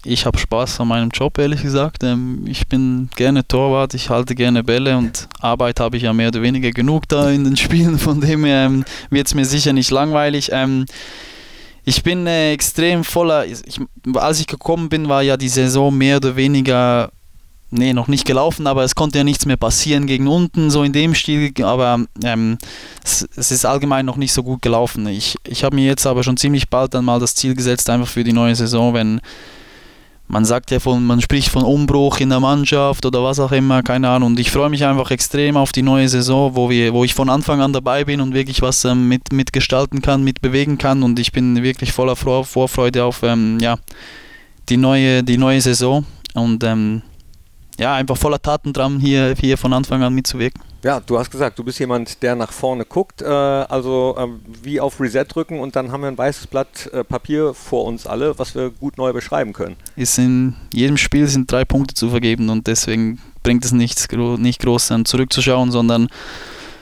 ich habe Spaß an meinem Job, ehrlich gesagt. Ähm, ich bin gerne Torwart, ich halte gerne Bälle und Arbeit habe ich ja mehr oder weniger genug da in den Spielen, von dem her ähm, wird es mir sicher nicht langweilig. Ähm, ich bin äh, extrem voller, ich, als ich gekommen bin, war ja die Saison mehr oder weniger, nee, noch nicht gelaufen, aber es konnte ja nichts mehr passieren gegen unten, so in dem Stil, aber ähm, es, es, ist allgemein noch nicht so gut gelaufen. Ich, ich habe mir jetzt aber schon ziemlich bald dann mal das Ziel gesetzt, einfach für die neue Saison, wenn man sagt ja von, man spricht von Umbruch in der Mannschaft oder was auch immer, keine Ahnung. Und ich freue mich einfach extrem auf die neue Saison, wo, wir, wo ich von Anfang an dabei bin und wirklich was ähm, mit, mitgestalten kann, mitbewegen kann. Und ich bin wirklich voller Vorfreude auf ähm, ja, die, neue, die neue Saison. Und ähm, ja, einfach voller Taten dran, hier, hier von Anfang an mitzuwirken. Ja, du hast gesagt, du bist jemand, der nach vorne guckt, äh, also äh, wie auf Reset drücken und dann haben wir ein weißes Blatt äh, Papier vor uns alle, was wir gut neu beschreiben können. Ist in jedem Spiel sind drei Punkte zu vergeben und deswegen bringt es nichts, nicht groß dann zurückzuschauen, sondern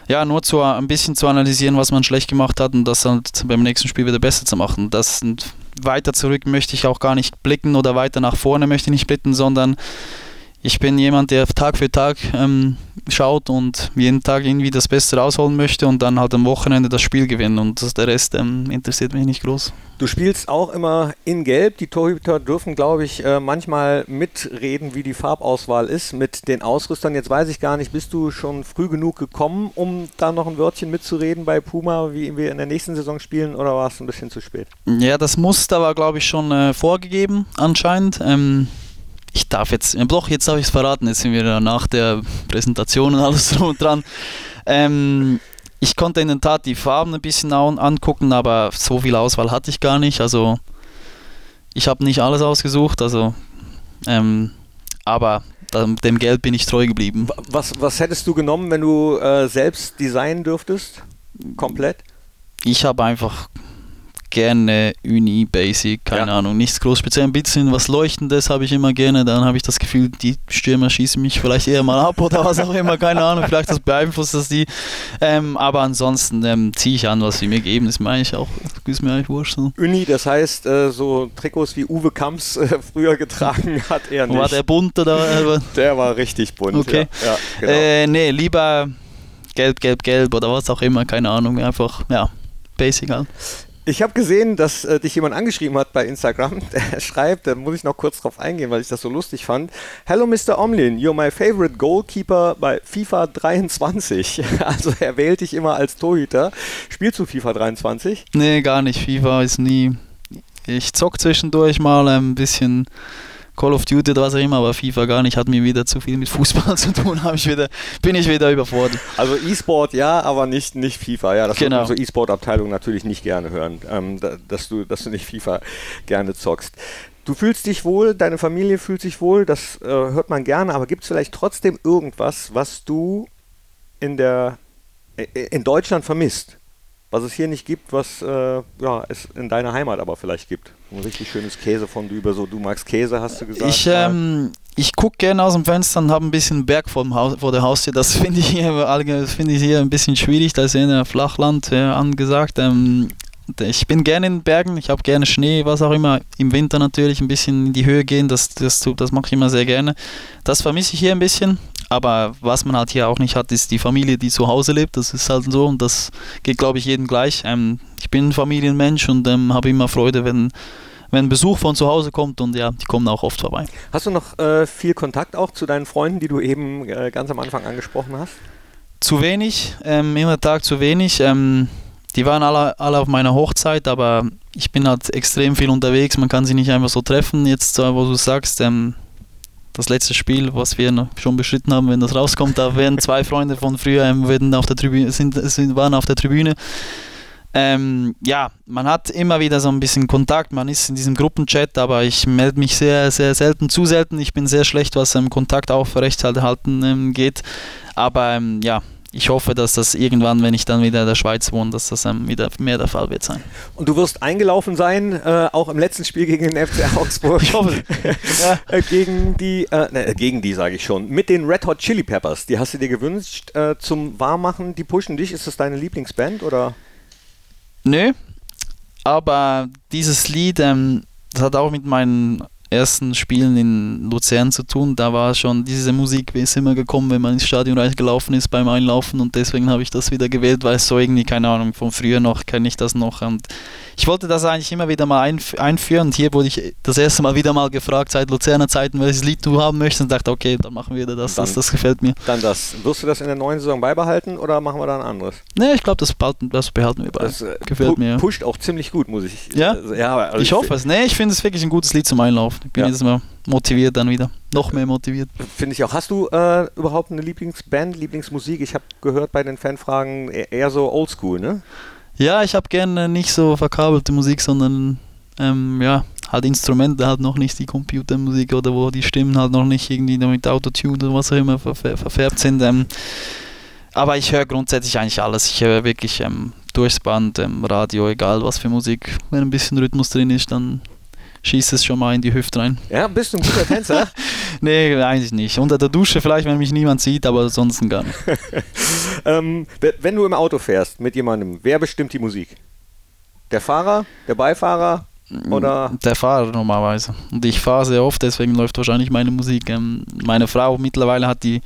ja, nur zu, ein bisschen zu analysieren, was man schlecht gemacht hat und das halt beim nächsten Spiel wieder besser zu machen. Das weiter zurück möchte ich auch gar nicht blicken oder weiter nach vorne möchte ich nicht blicken, sondern ich bin jemand, der Tag für Tag ähm, schaut und jeden Tag irgendwie das Beste rausholen möchte und dann halt am Wochenende das Spiel gewinnen und das, der Rest ähm, interessiert mich nicht groß. Du spielst auch immer in Gelb. Die Torhüter dürfen, glaube ich, äh, manchmal mitreden, wie die Farbauswahl ist mit den Ausrüstern. Jetzt weiß ich gar nicht, bist du schon früh genug gekommen, um da noch ein Wörtchen mitzureden bei Puma, wie wir in der nächsten Saison spielen, oder war es ein bisschen zu spät? Ja, das Muster war, glaube ich, schon äh, vorgegeben anscheinend. Ähm ich darf jetzt, doch, jetzt darf ich es verraten, jetzt sind wir nach der Präsentation und alles drum und dran. Ähm, ich konnte in der Tat die Farben ein bisschen angucken, aber so viel Auswahl hatte ich gar nicht. Also ich habe nicht alles ausgesucht, also ähm, aber dem Geld bin ich treu geblieben. Was, was hättest du genommen, wenn du äh, selbst designen dürftest? Komplett? Ich habe einfach gerne Uni, Basic, keine Ja. Ahnung, nichts groß speziell. Ein bisschen was Leuchtendes habe ich immer gerne. Dann habe ich das Gefühl, die Stürmer schießen mich vielleicht eher mal ab oder was auch immer, keine Ahnung. Vielleicht das beeinflusst das die. Ähm, aber ansonsten ähm, ziehe ich an, was sie mir geben. Ist mir eigentlich auch, ist mir eigentlich wurscht. So. Uni, das heißt, äh, so Trikots wie Uwe Kamps äh, früher getragen hat er nicht. War der bunte da? aber- Der war richtig bunt. Okay. Ja, ja, genau. Äh, nee, lieber gelb, gelb, gelb oder was auch immer, keine Ahnung. Einfach, ja, basic halt. Ich habe gesehen, dass äh, dich jemand angeschrieben hat bei Instagram. Der schreibt, da muss ich noch kurz drauf eingehen, weil ich das so lustig fand. Hello Mr. Omlin, you're my favorite goalkeeper bei FIFA 23. Also er wählt dich immer als Torhüter. Spielst du FIFA 23? Nee, gar nicht. FIFA ist nie. Ich zock zwischendurch mal ein bisschen Call of Duty oder was auch immer, aber FIFA gar nicht. Hat mir wieder zu viel mit Fußball zu tun. Ich wieder, bin ich wieder überfordert. Also E-Sport ja, aber nicht, nicht FIFA. Ja, das Genau. unsere E-Sport-Abteilung natürlich nicht gerne hören, ähm, da, dass, du, dass du nicht FIFA gerne zockst. Du fühlst dich wohl, deine Familie fühlt sich wohl, das äh, hört man gerne, aber gibt es vielleicht trotzdem irgendwas, was du in, der, äh, in Deutschland vermisst? Was es hier nicht gibt, was äh, ja, es in deiner Heimat aber vielleicht gibt. Ein richtig schönes Käsefondue über so, du magst Käse, hast du gesagt. Ich, ähm, ich gucke gerne aus dem Fenster und habe ein bisschen Berg vor, dem Haus, vor der Haustür. Das finde ich, hier finde ich hier ein bisschen schwierig. Da ist ja Flachland äh, angesagt. Ähm, ich bin gerne in Bergen, ich habe gerne Schnee, was auch immer. Im Winter natürlich ein bisschen in die Höhe gehen, das, das, das mache ich immer sehr gerne. Das vermisse ich hier ein bisschen. Aber was man halt hier auch nicht hat, ist die Familie, die zu Hause lebt. Das ist halt so und das geht, glaube ich, jedem gleich. Ähm, ich bin ein Familienmensch und ähm, habe immer Freude, wenn, wenn Besuch von zu Hause kommt und ja, die kommen auch oft vorbei. Hast du noch äh, viel Kontakt auch zu deinen Freunden, die du eben äh, ganz am Anfang angesprochen hast? Zu wenig, ähm, immer Tag zu wenig. Ähm, die waren alle, alle auf meiner Hochzeit, aber ich bin halt extrem viel unterwegs. Man kann sie nicht einfach so treffen. Jetzt, äh, wo du sagst, ähm, das letzte Spiel, was wir schon beschritten haben, wenn das rauskommt, da werden zwei Freunde von früher ähm, auf der Tribüne, sind, sind, waren auf der Tribüne. Ähm, ja, man hat immer wieder so ein bisschen Kontakt, man ist in diesem Gruppenchat, aber ich melde mich sehr, sehr selten, zu selten. Ich bin sehr schlecht, was ähm, Kontakt aufrechthalten ähm, geht. Aber ähm, ja, ich hoffe, dass das irgendwann, wenn ich dann wieder in der Schweiz wohne, dass das ähm, wieder mehr der Fall wird sein. Und du wirst eingelaufen sein, äh, auch im letzten Spiel gegen den FC Augsburg. Ich hoffe. Äh, gegen die, äh, ne, gegen die sage ich schon, mit den Red Hot Chili Peppers. Die hast du dir gewünscht äh, zum Warmmachen. Die pushen dich. Ist das deine Lieblingsband oder? Nö, aber dieses Lied, ähm, das hat auch mit meinen ersten Spielen in Luzern zu tun. Da war schon diese Musik ist immer gekommen, wenn man ins Stadion reingelaufen ist beim Einlaufen und deswegen habe ich das wieder gewählt, weil es so irgendwie, keine Ahnung, von früher noch kenne ich das noch und ich wollte das eigentlich immer wieder mal einf einführen und hier wurde ich das erste Mal wieder mal gefragt, seit Luzerner Zeiten, welches Lied du haben möchtest und dachte, okay, dann machen wir das, Dann- das, das gefällt mir. Dann das. Wirst du das in der neuen Saison beibehalten oder machen wir da ein anderes? Ne, ich glaube, das, behalten- das behalten wir bei. Das äh, gefällt pu mir. pusht auch ziemlich gut, muss ich. Ja? Also, ja also Ich hoffe es. Nee, ich finde es wirklich ein gutes Lied zum Einlaufen. Ich bin Ja. jetzt mal motiviert dann wieder. Noch mehr motiviert. Finde ich auch. Hast du äh, überhaupt eine Lieblingsband, Lieblingsmusik? Ich habe gehört bei den Fanfragen eher, eher so oldschool, ne? Ja, ich habe gerne nicht so verkabelte Musik, sondern ähm, ja, halt Instrumente, halt noch nicht die Computermusik oder wo die Stimmen halt noch nicht irgendwie mit Autotune oder was auch immer verfär verfärbt sind. Ähm, aber ich höre grundsätzlich eigentlich alles. Ich höre wirklich ähm, durchs Band, ähm, Radio, egal was für Musik. Wenn ein bisschen Rhythmus drin ist, dann schießt es schon mal in die Hüfte rein. Ja, bist du ein guter Tänzer? Nee, eigentlich nicht. Unter der Dusche vielleicht, wenn mich niemand sieht, aber ansonsten gar nicht. ähm, we- wenn du im Auto fährst mit jemandem, wer bestimmt die Musik? Der Fahrer, der Beifahrer oder? Der Fahrer normalerweise. Und ich fahre sehr oft, deswegen läuft wahrscheinlich meine Musik. Ähm, meine Frau mittlerweile hat die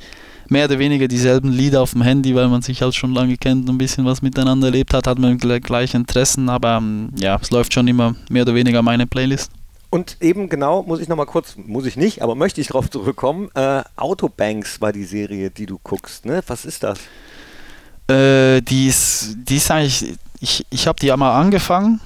mehr oder weniger dieselben Lieder auf dem Handy, weil man sich halt schon lange kennt und ein bisschen was miteinander erlebt hat, hat man gle- gleiche Interessen, aber ähm, ja, es läuft schon immer mehr oder weniger meine Playlist. Und eben genau, muss ich nochmal kurz, muss ich nicht, aber möchte ich darauf zurückkommen. Äh, Autobanks war die Serie, die du guckst, ne? Was ist das? Äh, die ist, die ist eigentlich, ich, ich habe die ja mal angefangen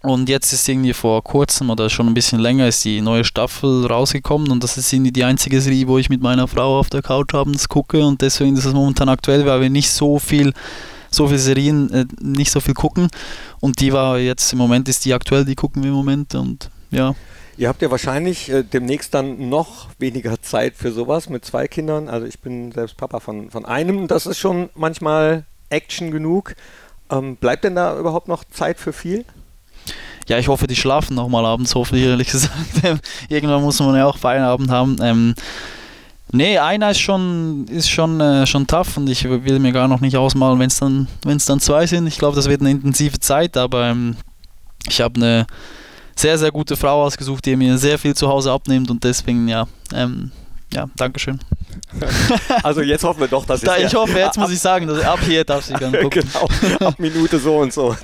und jetzt ist irgendwie vor kurzem oder schon ein bisschen länger ist die neue Staffel rausgekommen und das ist irgendwie die einzige Serie, wo ich mit meiner Frau auf der Couch abends gucke und deswegen ist es momentan aktuell, weil wir nicht so viel so viele Serien äh, nicht so viel gucken und die war jetzt im Moment ist die aktuell, die gucken wir im Moment und ja, Ihr habt ja wahrscheinlich äh, demnächst dann noch weniger Zeit für sowas mit zwei Kindern. Also ich bin selbst Papa von, von einem. Das ist schon manchmal Action genug. Ähm, bleibt denn da überhaupt noch Zeit für viel? ja, ich hoffe, die schlafen nochmal abends, hoffe ich ehrlich gesagt. Irgendwann muss man ja auch Feierabend haben. Ähm, nee, einer ist schon, ist schon, äh, schon tough und ich will mir gar noch nicht ausmalen, wenn es dann, wenn's dann zwei sind. Ich glaube, das wird eine intensive Zeit, aber ähm, ich habe eine sehr, sehr gute Frau ausgesucht, die mir sehr viel zu Hause abnimmt und deswegen, ja, ähm, ja, Dankeschön. Also jetzt hoffen wir doch, dass da, ich hoffe, jetzt muss ich sagen, dass ab hier darf sie dann gucken. genau, ab Minute so und so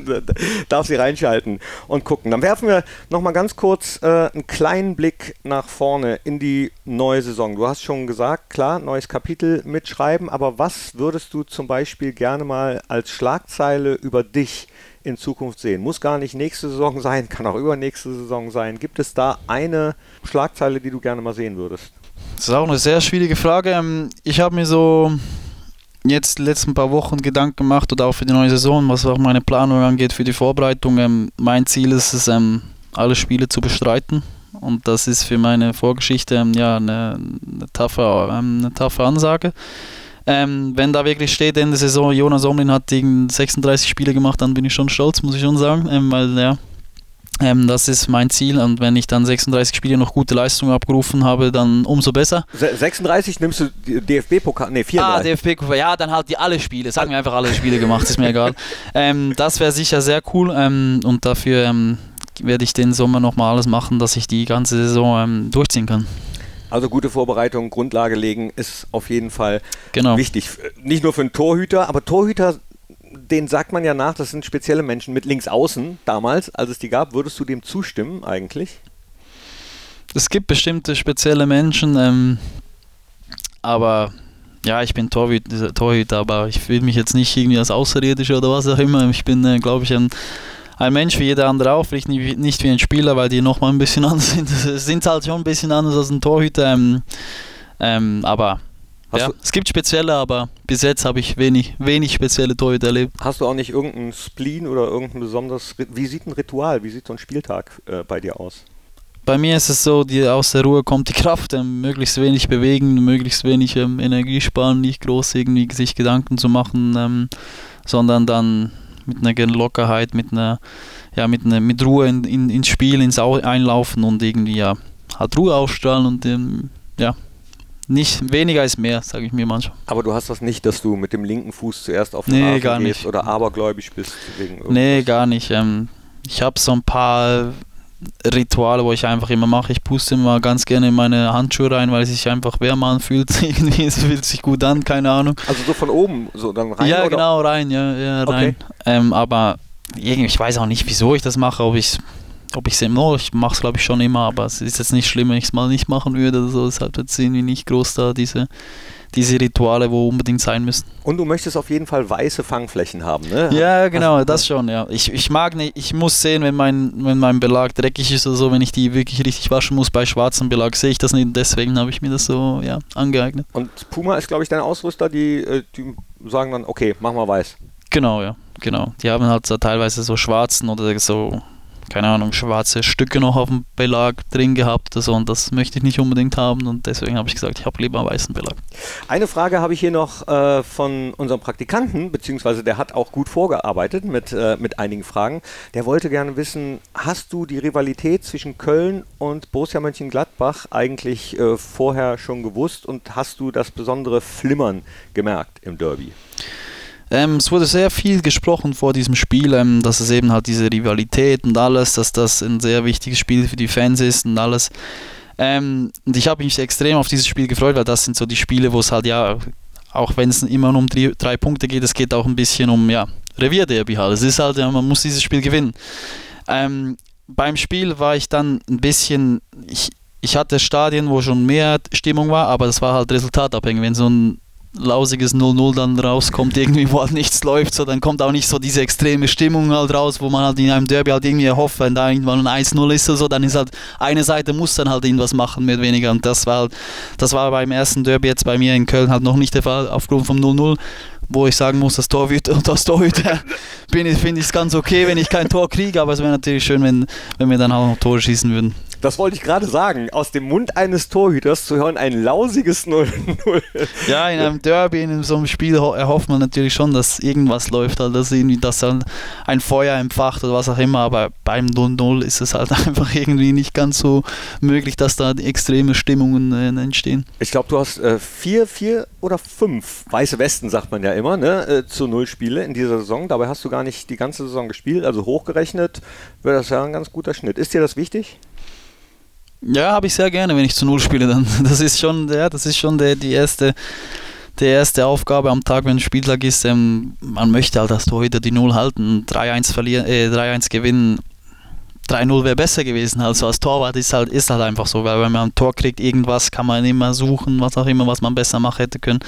darf sie reinschalten und gucken. Dann werfen wir nochmal ganz kurz äh, einen kleinen Blick nach vorne in die neue Saison. Du hast schon gesagt, klar, neues Kapitel mitschreiben, aber was würdest du zum Beispiel gerne mal als Schlagzeile über dich in Zukunft sehen? Muss gar nicht nächste Saison sein, kann auch übernächste Saison sein. Gibt es da eine Schlagzeile, die du gerne mal sehen würdest? Das ist auch eine sehr schwierige Frage. Ähm, ich habe mir so jetzt die letzten paar Wochen Gedanken gemacht oder auch für die neue Saison, was auch meine Planung angeht für die Vorbereitung. Ähm, mein Ziel ist es, ähm, alle Spiele zu bestreiten. Und das ist für meine Vorgeschichte ja, eine, eine, taffe, eine taffe Ansage. Ähm, wenn da wirklich steht, Ende der Saison, Jonas Omlin hat 36 Spiele gemacht, dann bin ich schon stolz, muss ich schon sagen. Ähm, weil ja, ähm, das ist mein Ziel und wenn ich dann 36 Spiele noch gute Leistungen abgerufen habe, dann umso besser. 36 nimmst du DFB-Pokal? Ne, 34. Ah, DFB-Pokal, ja, dann halt die alle Spiele. Sagen wir einfach alle Spiele gemacht, ist mir egal. Ähm, das wäre sicher sehr cool ähm, und dafür ähm, werde ich den Sommer nochmal alles machen, dass ich die ganze Saison ähm, durchziehen kann. Also gute Vorbereitung, Grundlage legen ist auf jeden Fall genau. wichtig. Nicht nur für einen Torhüter, aber Torhüter den sagt man ja nach, das sind spezielle Menschen mit links außen damals, als es die gab. Würdest du dem zustimmen eigentlich? Es gibt bestimmte spezielle Menschen, ähm, aber ja, ich bin Torhüter, Torhüter, aber ich fühle mich jetzt nicht irgendwie als Außerirdischer oder was auch immer. Ich bin, äh, glaube ich, ein, ein Mensch wie jeder andere auch, vielleicht nicht, nicht wie ein Spieler, weil die nochmal ein bisschen anders sind. sind halt schon ein bisschen anders als ein Torhüter. Ähm, ähm, aber ja, es gibt spezielle, aber bis jetzt habe ich wenig, wenig spezielle Torhüter erlebt. Hast du auch nicht irgendeinen Spleen oder irgendein besonderes, wie sieht ein Ritual, wie sieht so ein Spieltag äh, bei dir aus? Bei mir ist es so, die, aus der Ruhe kommt die Kraft, ähm, möglichst wenig bewegen, möglichst wenig ähm, Energie sparen, nicht groß irgendwie sich Gedanken zu machen, ähm, sondern dann mit einer Lockerheit, mit einer, ja, mit, einer, mit Ruhe in, in, ins Spiel, ins Einlaufen und irgendwie ja, halt Ruhe ausstrahlen und ähm, ja, nicht weniger ist mehr, sage ich mir manchmal. Aber du hast das nicht, dass du mit dem linken Fuß zuerst auf den nee, Rasen gar gehst nicht. oder abergläubisch bist wegen irgendwas. Nee, gar nicht. Ähm, ich habe so ein paar Rituale, wo ich einfach immer mache. Ich puste immer ganz gerne in meine Handschuhe rein, weil es sich einfach wärmer anfühlt. Irgendwie es fühlt sich gut an, keine Ahnung. Also so von oben, so dann rein? Ja, oder? genau, rein, ja, ja rein. Okay. Ähm, aber irgendwie, ich weiß auch nicht, wieso ich das mache, ob ich ob ich es immer, ich mache es glaube ich schon immer, aber es ist jetzt nicht schlimm, wenn ich es mal nicht machen würde oder so. Deshalb jetzt irgendwie nicht groß da diese, diese Rituale, wo unbedingt sein müssen. Und du möchtest auf jeden Fall weiße Fangflächen haben, ne? Ja, genau, das schon, ja. Ich, ich mag nicht, ich muss sehen, wenn mein, wenn mein Belag dreckig ist oder so, wenn ich die wirklich richtig waschen muss bei schwarzem Belag, sehe ich das nicht. Deswegen habe ich mir das so, ja, angeeignet. Und Puma ist, glaube ich, dein Ausrüster, die, äh, die sagen dann, okay, mach mal weiß. Genau, ja, genau. Die haben halt so teilweise so schwarzen oder so keine Ahnung, schwarze Stücke noch auf dem Belag drin gehabt also, und das möchte ich nicht unbedingt haben und deswegen habe ich gesagt, ich habe lieber einen weißen Belag. Eine Frage habe ich hier noch äh, von unserem Praktikanten, beziehungsweise der hat auch gut vorgearbeitet mit, äh, mit einigen Fragen. Der wollte gerne wissen, hast du die Rivalität zwischen Köln und Borussia Mönchengladbach eigentlich äh, vorher schon gewusst und hast du das besondere Flimmern gemerkt im Derby? Ähm, es wurde sehr viel gesprochen vor diesem Spiel, ähm, dass es eben halt diese Rivalität und alles, dass das ein sehr wichtiges Spiel für die Fans ist und alles. Ähm, und ich habe mich extrem auf dieses Spiel gefreut, weil das sind so die Spiele, wo es halt ja, auch wenn es immer nur um drei, drei, Punkte geht, es geht auch ein bisschen um ja, Revierderby halt. Es ist halt, ja, man muss dieses Spiel gewinnen. Ähm, beim Spiel war ich dann ein bisschen, ich, ich hatte Stadien, wo schon mehr Stimmung war, aber das war halt resultatabhängig. Wenn so ein lausiges 0-0 dann rauskommt, irgendwie, wo halt nichts läuft, so, dann kommt auch nicht so diese extreme Stimmung halt raus, wo man halt in einem Derby halt irgendwie erhofft, wenn da irgendwann ein 1-0 ist so, dann ist halt eine Seite muss dann halt irgendwas machen, mehr oder weniger. Und das war halt, das war beim ersten Derby jetzt bei mir in Köln halt noch nicht der Fall, aufgrund vom 0-0 wo ich sagen muss, das Torhüter und das Torhüter finde ich es ganz okay, wenn ich kein Tor kriege, aber es wäre natürlich schön, wenn, wenn wir dann auch noch Tore schießen würden. Das wollte ich gerade sagen. Aus dem Mund eines Torhüters zu hören ein lausiges 0-0. Ja, in einem Derby, in so einem Spiel erhofft man natürlich schon, dass irgendwas läuft, halt, dass irgendwie dass dann ein Feuer empfacht oder was auch immer, aber beim 0-0 ist es halt einfach irgendwie nicht ganz so möglich, dass da extreme Stimmungen äh, entstehen. Ich glaube, du hast äh, vier, vier oder fünf weiße Westen, sagt man ja immer, ne, äh, zu null Spiele in dieser Saison. Dabei hast du gar nicht die ganze Saison gespielt, also hochgerechnet wäre das ja ein ganz guter Schnitt. Ist dir das wichtig? Ja, habe ich sehr gerne, wenn ich zu Null spiele. Dann. Das ist schon, ja, das ist schon der, die erste, die erste Aufgabe am Tag, wenn ein Spieltag ist. Ähm, man möchte halt als Torhüter die Null halten, 3-1 verlieren, äh, 3-1 gewinnen. 3-0 wäre besser gewesen. Also als Torwart ist halt, ist halt einfach so, weil wenn man ein Tor kriegt, irgendwas kann man immer suchen, was auch immer, was man besser machen hätte können.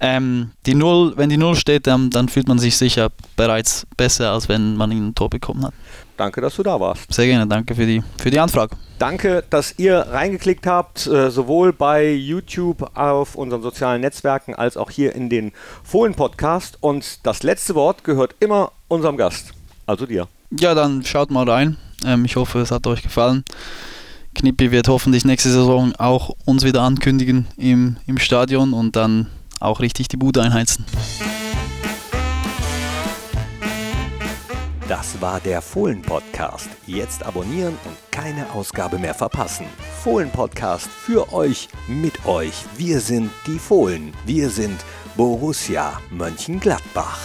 Ähm, die Null, wenn die Null steht, dann, dann fühlt man sich sicher bereits besser, als wenn man ein Tor bekommen hat. Danke, dass du da warst. Sehr gerne, danke für die, für die Anfrage. Danke, dass ihr reingeklickt habt, äh, sowohl bei YouTube auf unseren sozialen Netzwerken als auch hier in den Fohlen-Podcast. Und das letzte Wort gehört immer unserem Gast, also dir. Ja, dann schaut mal rein. Ähm, ich hoffe, es hat euch gefallen. Knippi wird hoffentlich nächste Saison auch uns wieder ankündigen im, im Stadion und dann auch richtig die Bude einheizen. Das war der Fohlen-Podcast. Jetzt abonnieren und keine Ausgabe mehr verpassen. Fohlen-Podcast für euch, mit euch. Wir sind die Fohlen. Wir sind Borussia Mönchengladbach.